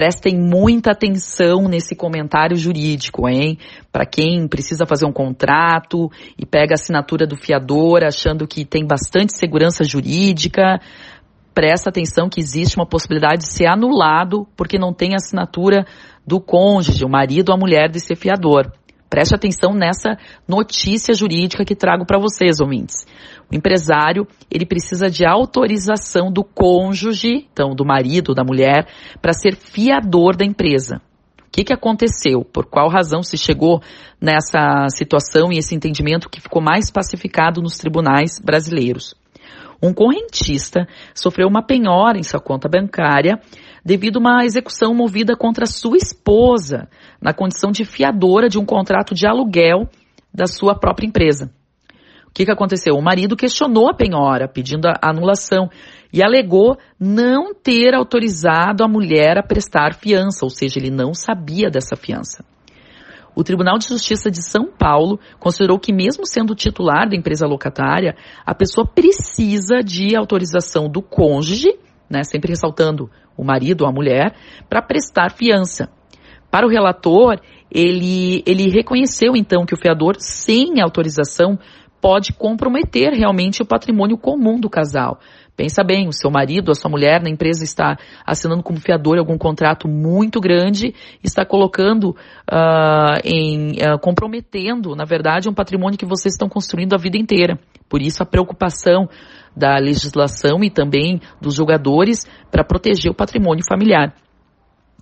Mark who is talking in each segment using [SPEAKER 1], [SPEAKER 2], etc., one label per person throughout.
[SPEAKER 1] Prestem muita atenção nesse comentário jurídico, hein? Para quem precisa fazer um contrato e pega a assinatura do fiador achando que tem bastante segurança jurídica, presta atenção que existe uma possibilidade de ser anulado porque não tem assinatura do cônjuge, o marido ou a mulher desse fiador. Preste atenção nessa notícia jurídica que trago para vocês, ouvintes. O empresário, ele precisa de autorização do cônjuge, então do marido, da mulher, para ser fiador da empresa. O que, que aconteceu? Por qual razão se chegou nessa situação e esse entendimento que ficou mais pacificado nos tribunais brasileiros? Um correntista sofreu uma penhora em sua conta bancária devido a uma execução movida contra sua esposa, na condição de fiadora de um contrato de aluguel da sua própria empresa. O que, que aconteceu? O marido questionou a penhora, pedindo a anulação, e alegou não ter autorizado a mulher a prestar fiança, ou seja, ele não sabia dessa fiança. O Tribunal de Justiça de São Paulo considerou que, mesmo sendo titular da empresa locatária, a pessoa precisa de autorização do cônjuge, né, sempre ressaltando o marido ou a mulher, para prestar fiança. Para o relator, ele, ele reconheceu então que o fiador, sem autorização, pode comprometer realmente o patrimônio comum do casal. Pensa bem, o seu marido, a sua mulher na empresa está assinando como fiador algum contrato muito grande, está colocando uh, em uh, comprometendo, na verdade, um patrimônio que vocês estão construindo a vida inteira. Por isso a preocupação da legislação e também dos julgadores para proteger o patrimônio familiar.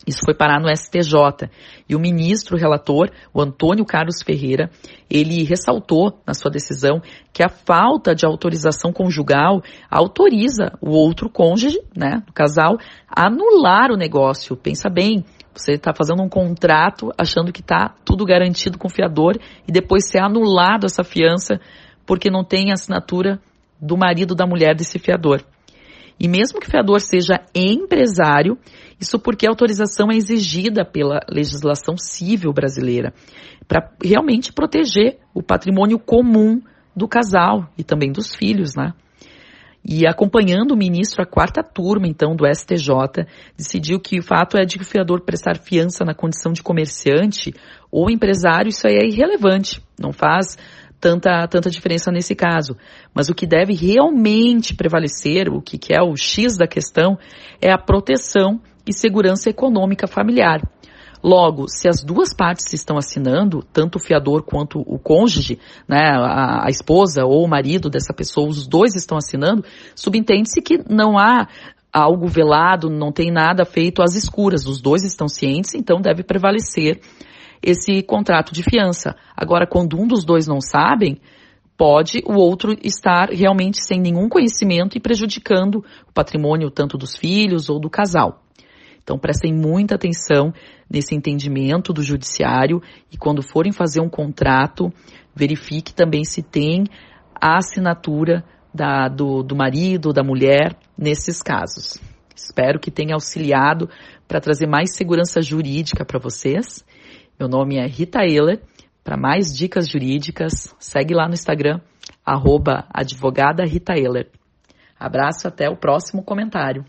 [SPEAKER 1] Isso foi parar no STJ. E o ministro relator, o Antônio Carlos Ferreira, ele ressaltou na sua decisão que a falta de autorização conjugal autoriza o outro cônjuge, né, do casal, a anular o negócio. Pensa bem, você está fazendo um contrato achando que está tudo garantido com o fiador e depois ser anulado essa fiança porque não tem assinatura do marido da mulher desse fiador. E mesmo que o fiador seja empresário, isso porque a autorização é exigida pela legislação civil brasileira, para realmente proteger o patrimônio comum do casal e também dos filhos, né? E acompanhando o ministro, a quarta turma, então, do STJ, decidiu que o fato é de que o fiador prestar fiança na condição de comerciante ou empresário, isso aí é irrelevante, não faz tanta, tanta diferença nesse caso. Mas o que deve realmente prevalecer, o que, que é o X da questão, é a proteção e segurança econômica familiar. Logo, se as duas partes estão assinando, tanto o fiador quanto o cônjuge, né, a, a esposa ou o marido dessa pessoa, os dois estão assinando, subentende-se que não há algo velado, não tem nada feito às escuras, os dois estão cientes, então deve prevalecer esse contrato de fiança. Agora, quando um dos dois não sabem, pode o outro estar realmente sem nenhum conhecimento e prejudicando o patrimônio tanto dos filhos ou do casal. Então prestem muita atenção nesse entendimento do judiciário e quando forem fazer um contrato, verifique também se tem a assinatura da, do, do marido ou da mulher nesses casos. Espero que tenha auxiliado para trazer mais segurança jurídica para vocês meu nome é Rita Euler. Para mais dicas jurídicas, segue lá no Instagram, arroba advogada Rita Euler. Abraço, até o próximo comentário.